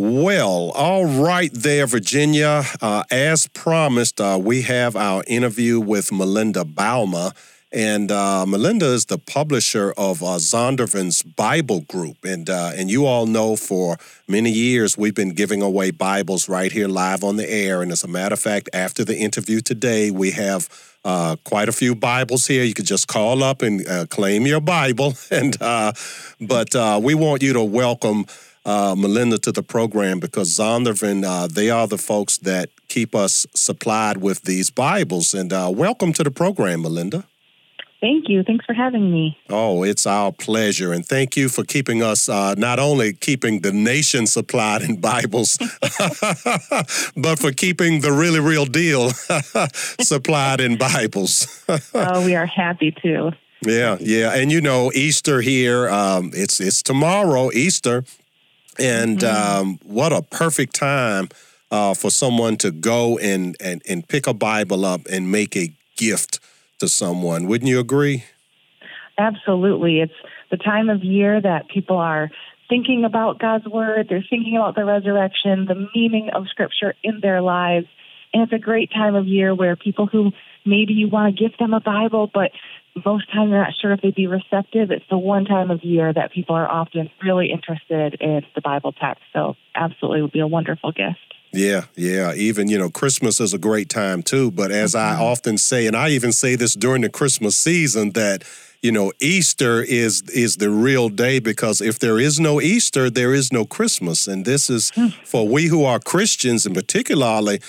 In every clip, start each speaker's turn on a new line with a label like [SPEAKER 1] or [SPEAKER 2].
[SPEAKER 1] Well, all right there, Virginia. Uh, as promised, uh, we have our interview with Melinda Bouma. And uh, Melinda is the publisher of uh, Zondervan's Bible Group. And, uh, and you all know for many years we've been giving away Bibles right here live on the air. And as a matter of fact, after the interview today, we have uh, quite a few Bibles here. You could just call up and uh, claim your Bible. And uh, but uh, we want you to welcome uh, Melinda to the program because Zondervan, uh, they are the folks that keep us supplied with these Bibles. And uh, welcome to the program, Melinda.
[SPEAKER 2] Thank you. Thanks for having me.
[SPEAKER 1] Oh, it's our pleasure. And thank you for keeping us, uh, not only keeping the nation supplied in Bibles, but for keeping the really real deal supplied in Bibles.
[SPEAKER 2] oh, we are happy to.
[SPEAKER 1] Yeah, yeah. And you know, Easter here, um, it's, it's tomorrow, Easter. And mm-hmm. um, what a perfect time uh, for someone to go and, and, and pick a Bible up and make a gift to someone. Wouldn't you agree?
[SPEAKER 2] Absolutely. It's the time of year that people are thinking about God's word, they're thinking about the resurrection, the meaning of scripture in their lives. And it's a great time of year where people who maybe you want to give them a Bible, but most times they're not sure if they'd be receptive. It's the one time of year that people are often really interested in the Bible text. So, absolutely, would be a wonderful gift.
[SPEAKER 1] Yeah, yeah. Even, you know, Christmas is a great time too. But as mm-hmm. I often say, and I even say this during the Christmas season, that, you know, Easter is is the real day because if there is no Easter, there is no Christmas. And this is mm. for we who are Christians and particularly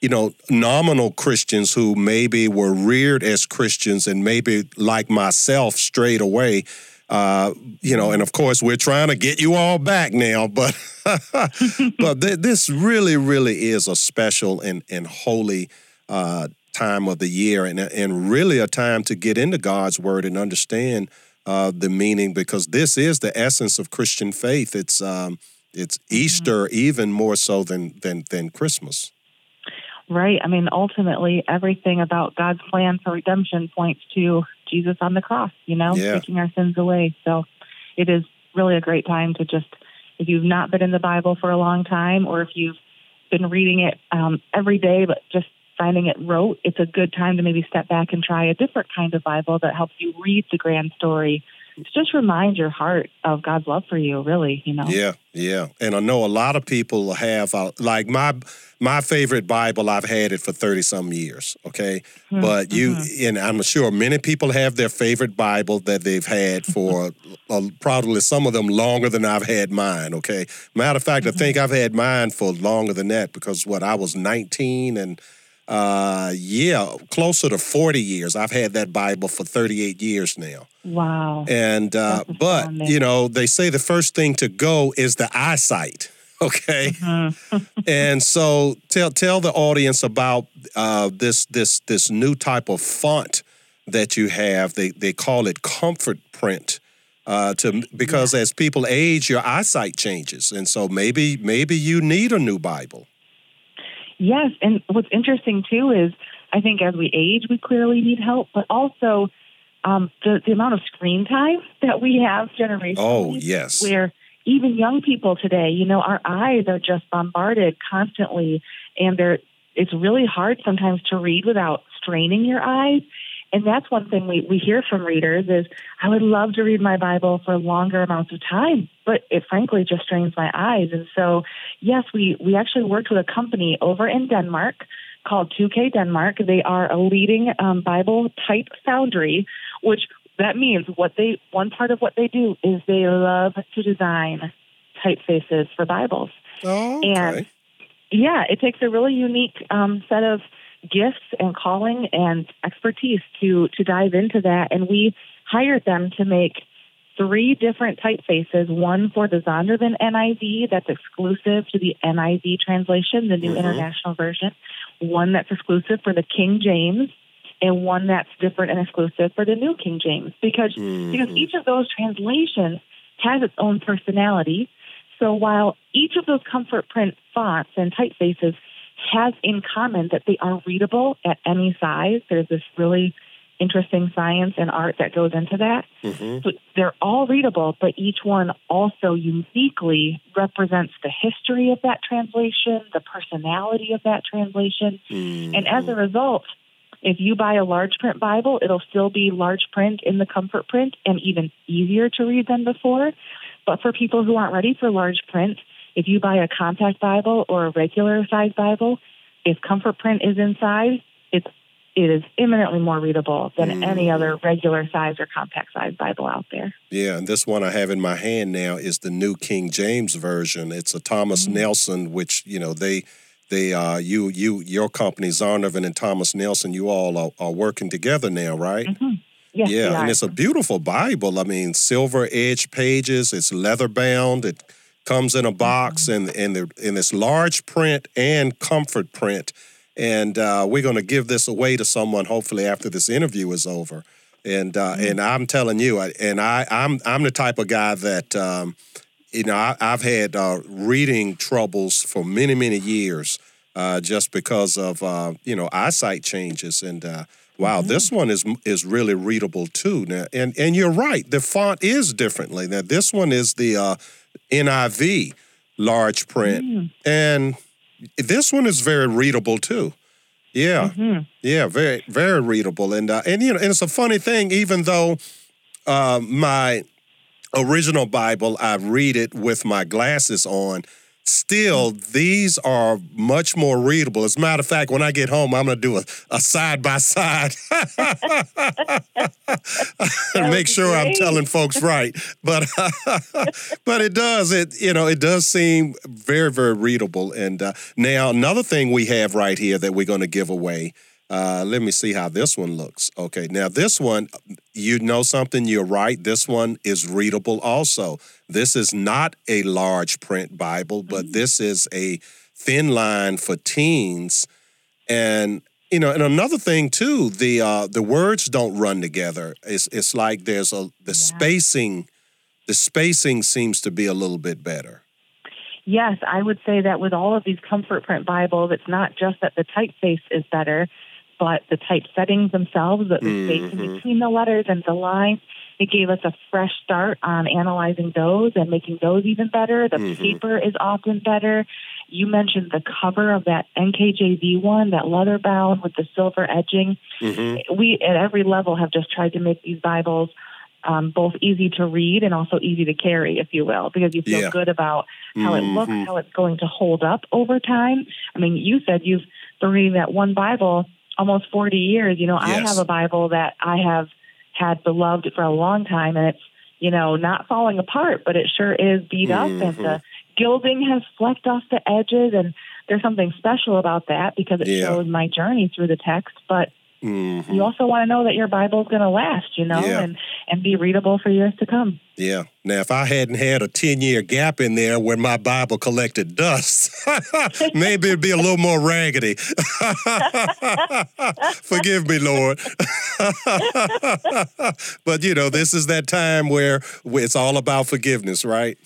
[SPEAKER 1] you know, nominal Christians who maybe were reared as Christians and maybe like myself straight away. Uh, you know, and of course we're trying to get you all back now, but but th- this really, really is a special and and holy uh, time of the year, and and really a time to get into God's word and understand uh, the meaning, because this is the essence of Christian faith. It's um, it's mm-hmm. Easter even more so than than than Christmas.
[SPEAKER 2] Right. I mean, ultimately, everything about God's plan for redemption points to Jesus on the cross, you know, yeah. taking our sins away. So it is really a great time to just, if you've not been in the Bible for a long time, or if you've been reading it um, every day, but just finding it rote, it's a good time to maybe step back and try a different kind of Bible that helps you read the grand story to just remind your heart of God's love for you, really, you know.
[SPEAKER 1] Yeah, yeah. And I know a lot of people have uh, like my my favorite Bible, I've had it for 30 some years, okay? Mm-hmm. But you mm-hmm. and I'm sure many people have their favorite Bible that they've had for uh, probably some of them longer than I've had mine, okay? Matter of fact, mm-hmm. I think I've had mine for longer than that because what I was 19 and uh, yeah, closer to 40 years. I've had that Bible for 38 years now.
[SPEAKER 2] Wow.
[SPEAKER 1] And, uh, but, you know, they say the first thing to go is the eyesight. Okay. Mm-hmm. and so tell, tell the audience about uh, this, this, this new type of font that you have. They, they call it comfort print. Uh, to because yeah. as people age, your eyesight changes, and so maybe maybe you need a new Bible.
[SPEAKER 2] Yes, and what's interesting too is I think as we age, we clearly need help, but also um, the the amount of screen time that we have generationally.
[SPEAKER 1] Oh yes,
[SPEAKER 2] where even young people today, you know, our eyes are just bombarded constantly, and they're it's really hard sometimes to read without straining your eyes. And that's one thing we, we hear from readers is I would love to read my Bible for longer amounts of time, but it frankly just strains my eyes. And so, yes, we, we actually worked with a company over in Denmark called 2K Denmark. They are a leading um, Bible type foundry, which that means what they one part of what they do is they love to design typefaces for Bibles.
[SPEAKER 1] Oh, okay.
[SPEAKER 2] And yeah, it takes a really unique um, set of gifts and calling and expertise to to dive into that and we hired them to make three different typefaces one for the Zondervan NIV that's exclusive to the NIV translation the new mm-hmm. international version one that's exclusive for the King James and one that's different and exclusive for the New King James because mm-hmm. because each of those translations has its own personality so while each of those comfort print fonts and typefaces has in common that they are readable at any size. There's this really interesting science and art that goes into that.
[SPEAKER 1] Mm-hmm.
[SPEAKER 2] So they're all readable, but each one also uniquely represents the history of that translation, the personality of that translation.
[SPEAKER 1] Mm-hmm.
[SPEAKER 2] And as a result, if you buy a large print Bible, it'll still be large print in the comfort print and even easier to read than before. But for people who aren't ready for large print, if you buy a compact Bible or a regular size Bible, if comfort print is inside, it's it is imminently more readable than
[SPEAKER 1] Mm.
[SPEAKER 2] any other regular size or compact size Bible out there.
[SPEAKER 1] Yeah, and this one I have in my hand now is the New King James version. It's a Thomas
[SPEAKER 2] Mhm.
[SPEAKER 1] Nelson, which you know they they uh you you your company Zondervan and Thomas Nelson, you all are, are working together now, right?
[SPEAKER 2] hmm Yes,
[SPEAKER 1] yeah, and it's a beautiful Bible. I mean, silver edge pages. It's leather bound. It comes in a box and and the in this large print and comfort print. And uh, we're going to give this away to someone hopefully after this interview is over. And uh, and I'm telling you, I- and I I'm I'm the type of guy that um, you know I, I've had uh, reading troubles for many many years uh, just because of uh, you know eyesight changes and. Uh, Wow, this one is is really readable too. Now, and and you're right, the font is differently. Now, this one is the uh, NIV large print,
[SPEAKER 2] Mm.
[SPEAKER 1] and this one is very readable too. Yeah,
[SPEAKER 2] Mhm.
[SPEAKER 1] yeah, very very readable. And uh, and you know, and it's a funny thing. Even though uh, my original Bible, I read it with my glasses on. Still, these are much more readable. As a matter of fact, when I get home, I'm going to do a, a side by side and make sure I'm telling folks right. But but it does it you know it does seem very very readable. And uh, now another thing we have right here that we're going to give away. Uh, let me see how this one looks. Okay, now this one, you know something, you're right. This one is readable also. This is not a large print Bible, but this is a thin line for teens. And you know, and another thing too, the uh, the words don't run together. It's it's like there's a the spacing, the spacing seems to be a little bit better.
[SPEAKER 2] Yes, I would say that with all of these comfort print Bibles, it's not just that the typeface is better, but the type settings themselves, the the spacing
[SPEAKER 1] Mhm.
[SPEAKER 2] between the letters and the lines, it gave us a fresh start on analyzing those and making those even better. The
[SPEAKER 1] Mhm.
[SPEAKER 2] paper is often better. You mentioned the cover of that NKJV one, that leather bound with the silver edging.
[SPEAKER 1] hmm
[SPEAKER 2] we at every level have just tried to make these Bibles um, both easy to read and also easy to carry, if you will, because you feel
[SPEAKER 1] Yeah.
[SPEAKER 2] good about how it looks,
[SPEAKER 1] Mhm.
[SPEAKER 2] how it's going to hold up over time. I mean, you said you've been reading that one Bible almost 40 years. You know, I have a Bible that I have had beloved for a long time, and it's, you know, not falling apart, but it sure is beat up, and the mm-hmm. gilding has flecked off the edges, and there's something special about that because it
[SPEAKER 1] Yeah.
[SPEAKER 2] shows my journey through the text, but
[SPEAKER 1] Mhm.
[SPEAKER 2] you also want to know that your Bible is going to last, you know,
[SPEAKER 1] Yeah.
[SPEAKER 2] and and be readable for years to come.
[SPEAKER 1] Yeah. Now, if I hadn't had a 10 year gap in there where my Bible collected dust, maybe it'd be a little more raggedy. Forgive me, Lord. but, you know, this is that time where it's all about forgiveness, right?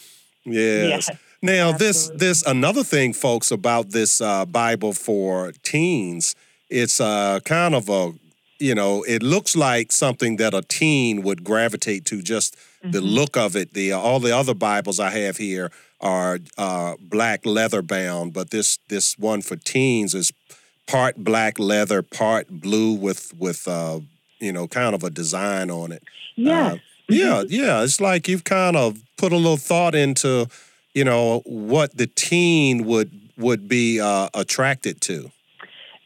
[SPEAKER 1] Yes.
[SPEAKER 2] Yes,
[SPEAKER 1] now, this this another thing, folks, about this uh, Bible for teens. It's uh, kind of a you know, it looks like something that a teen would gravitate to. Just the
[SPEAKER 2] Mm-hmm.
[SPEAKER 1] look of it. The all the other Bibles I have here are uh, black leather bound, but this this one for teens is part black leather, part blue with with uh, you know, kind of a design on it.
[SPEAKER 2] yeah
[SPEAKER 1] Uh, yeah, yeah. It's like you've kind of put a little thought into, you know, what the teen would would be uh, attracted to.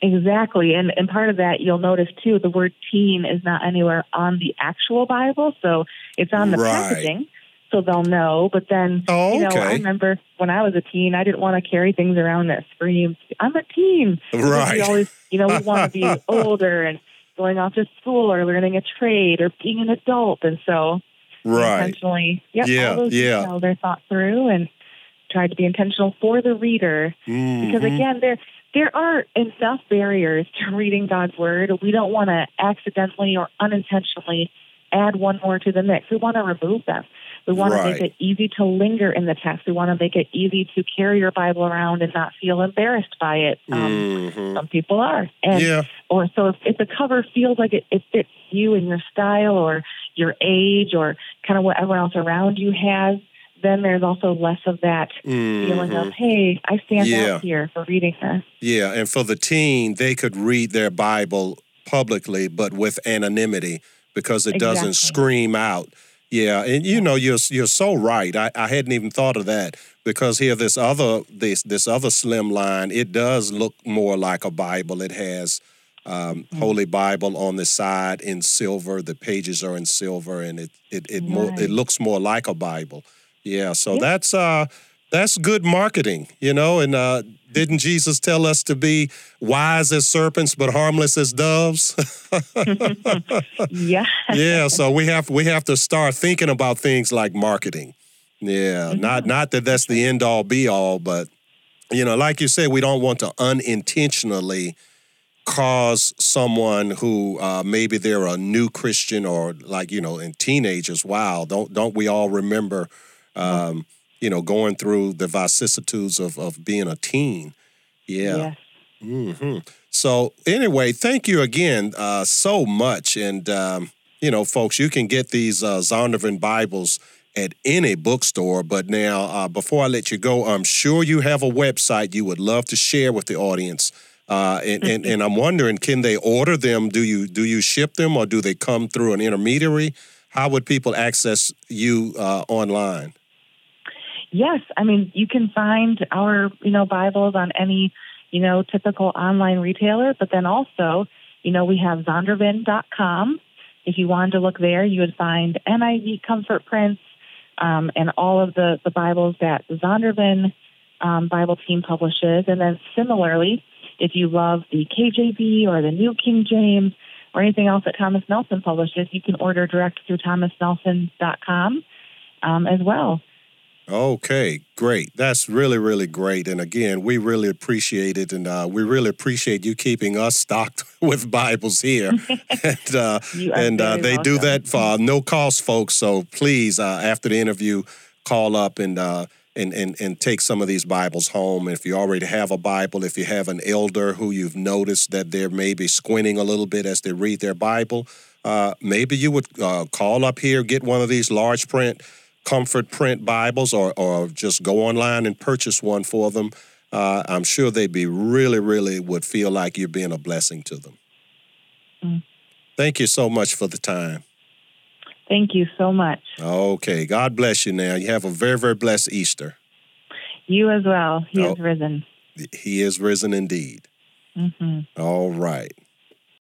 [SPEAKER 2] Exactly. And and part of that you'll notice too, the word teen is not anywhere on the actual Bible. So it's on the
[SPEAKER 1] Right.
[SPEAKER 2] packaging. So they'll know. But then
[SPEAKER 1] Oh,
[SPEAKER 2] you know,
[SPEAKER 1] okay.
[SPEAKER 2] I remember when I was a teen, I didn't want to carry things around that screamed, I'm a teen. Because
[SPEAKER 1] Right.
[SPEAKER 2] We always you know, we want to be older and going off to school or learning a trade or being an adult and so
[SPEAKER 1] Right.
[SPEAKER 2] intentionally yep,
[SPEAKER 1] Yeah,
[SPEAKER 2] all those
[SPEAKER 1] yeah.
[SPEAKER 2] details are thought through and tried to be intentional for the reader because
[SPEAKER 1] Mhm.
[SPEAKER 2] again there there are enough barriers to reading God's word. We don't want to accidentally or unintentionally add one more to the mix. We want to remove them. We want
[SPEAKER 1] Right.
[SPEAKER 2] to make it easy to linger in the text. We want to make it easy to carry your Bible around and not feel embarrassed by it. Um,
[SPEAKER 1] Mhm.
[SPEAKER 2] Some people are. And
[SPEAKER 1] Yeah.
[SPEAKER 2] or so if, if the cover feels like it, it fits you and your style or your age or kind of what everyone else around you has, then there's also less of that feeling
[SPEAKER 1] Mhm.
[SPEAKER 2] of, hey, I stand
[SPEAKER 1] Yeah.
[SPEAKER 2] out here for reading this.
[SPEAKER 1] Yeah, and for the teen, they could read their Bible publicly, but with anonymity because it doesn't scream out. Yeah, and you know you're you're so right. I, I hadn't even thought of that because here this other this this other slim line it does look more like a Bible. It has um, Holy Bible on the side in silver. The pages are in silver, and it it it more it looks more like a Bible. Yeah, so
[SPEAKER 2] Yeah.
[SPEAKER 1] that's uh that's good marketing, you know. And uh, didn't Jesus tell us to be wise as serpents but harmless as doves?
[SPEAKER 2] Yeah.
[SPEAKER 1] yeah, so we have we have to start thinking about things like marketing. Yeah, not not that that's the end all be all, but you know, like you said, we don't want to unintentionally cause someone who uh, maybe they're a new Christian or like you know, in teenagers. Wow, don't don't we all remember, um, you know, going through the vicissitudes of of being a teen? Yeah.
[SPEAKER 2] Yes.
[SPEAKER 1] hmm So anyway, thank you again uh, so much, and um, you know, folks, you can get these uh, Zondervan Bibles at any bookstore. But now, uh, before I let you go, I'm sure you have a website you would love to share with the audience. Uh, and, and and I'm wondering, can they order them? Do you do you ship them, or do they come through an intermediary? How would people access you uh, online?
[SPEAKER 2] Yes, I mean you can find our you know Bibles on any you know typical online retailer, but then also you know we have Zondervan.com. If you wanted to look there, you would find NIV comfort prints um, and all of the the Bibles that Zondervan um, Bible team publishes, and then similarly, if you love the KJV or the New King James or anything else that Thomas Nelson publishes, you can order direct through ThomasNelson.com um, as well.
[SPEAKER 1] Okay, great. That's really, really great. And again, we really appreciate it. And uh, we really appreciate you keeping us stocked with Bibles here. and uh, and uh, they do that for uh, no cost, folks. So please, uh, after the interview, call up and, uh, and, and, and take some of these Bibles home. If you already have a Bible, if you have an elder who you've noticed that they're maybe squinting a little bit as they read their Bible, uh, maybe you would uh, call up here, get one of these large print comfort print Bibles or, or just go online and purchase one for them. Uh, I'm sure they'd be really, really would feel like you're being a blessing to them.
[SPEAKER 2] Mm.
[SPEAKER 1] Thank you so much for the time.
[SPEAKER 2] Thank you so much.
[SPEAKER 1] Okay. God bless you now. You have a very, very blessed Easter.
[SPEAKER 2] You as well. He
[SPEAKER 1] Oh.
[SPEAKER 2] is risen.
[SPEAKER 1] He is risen indeed.
[SPEAKER 2] hmm
[SPEAKER 1] All right.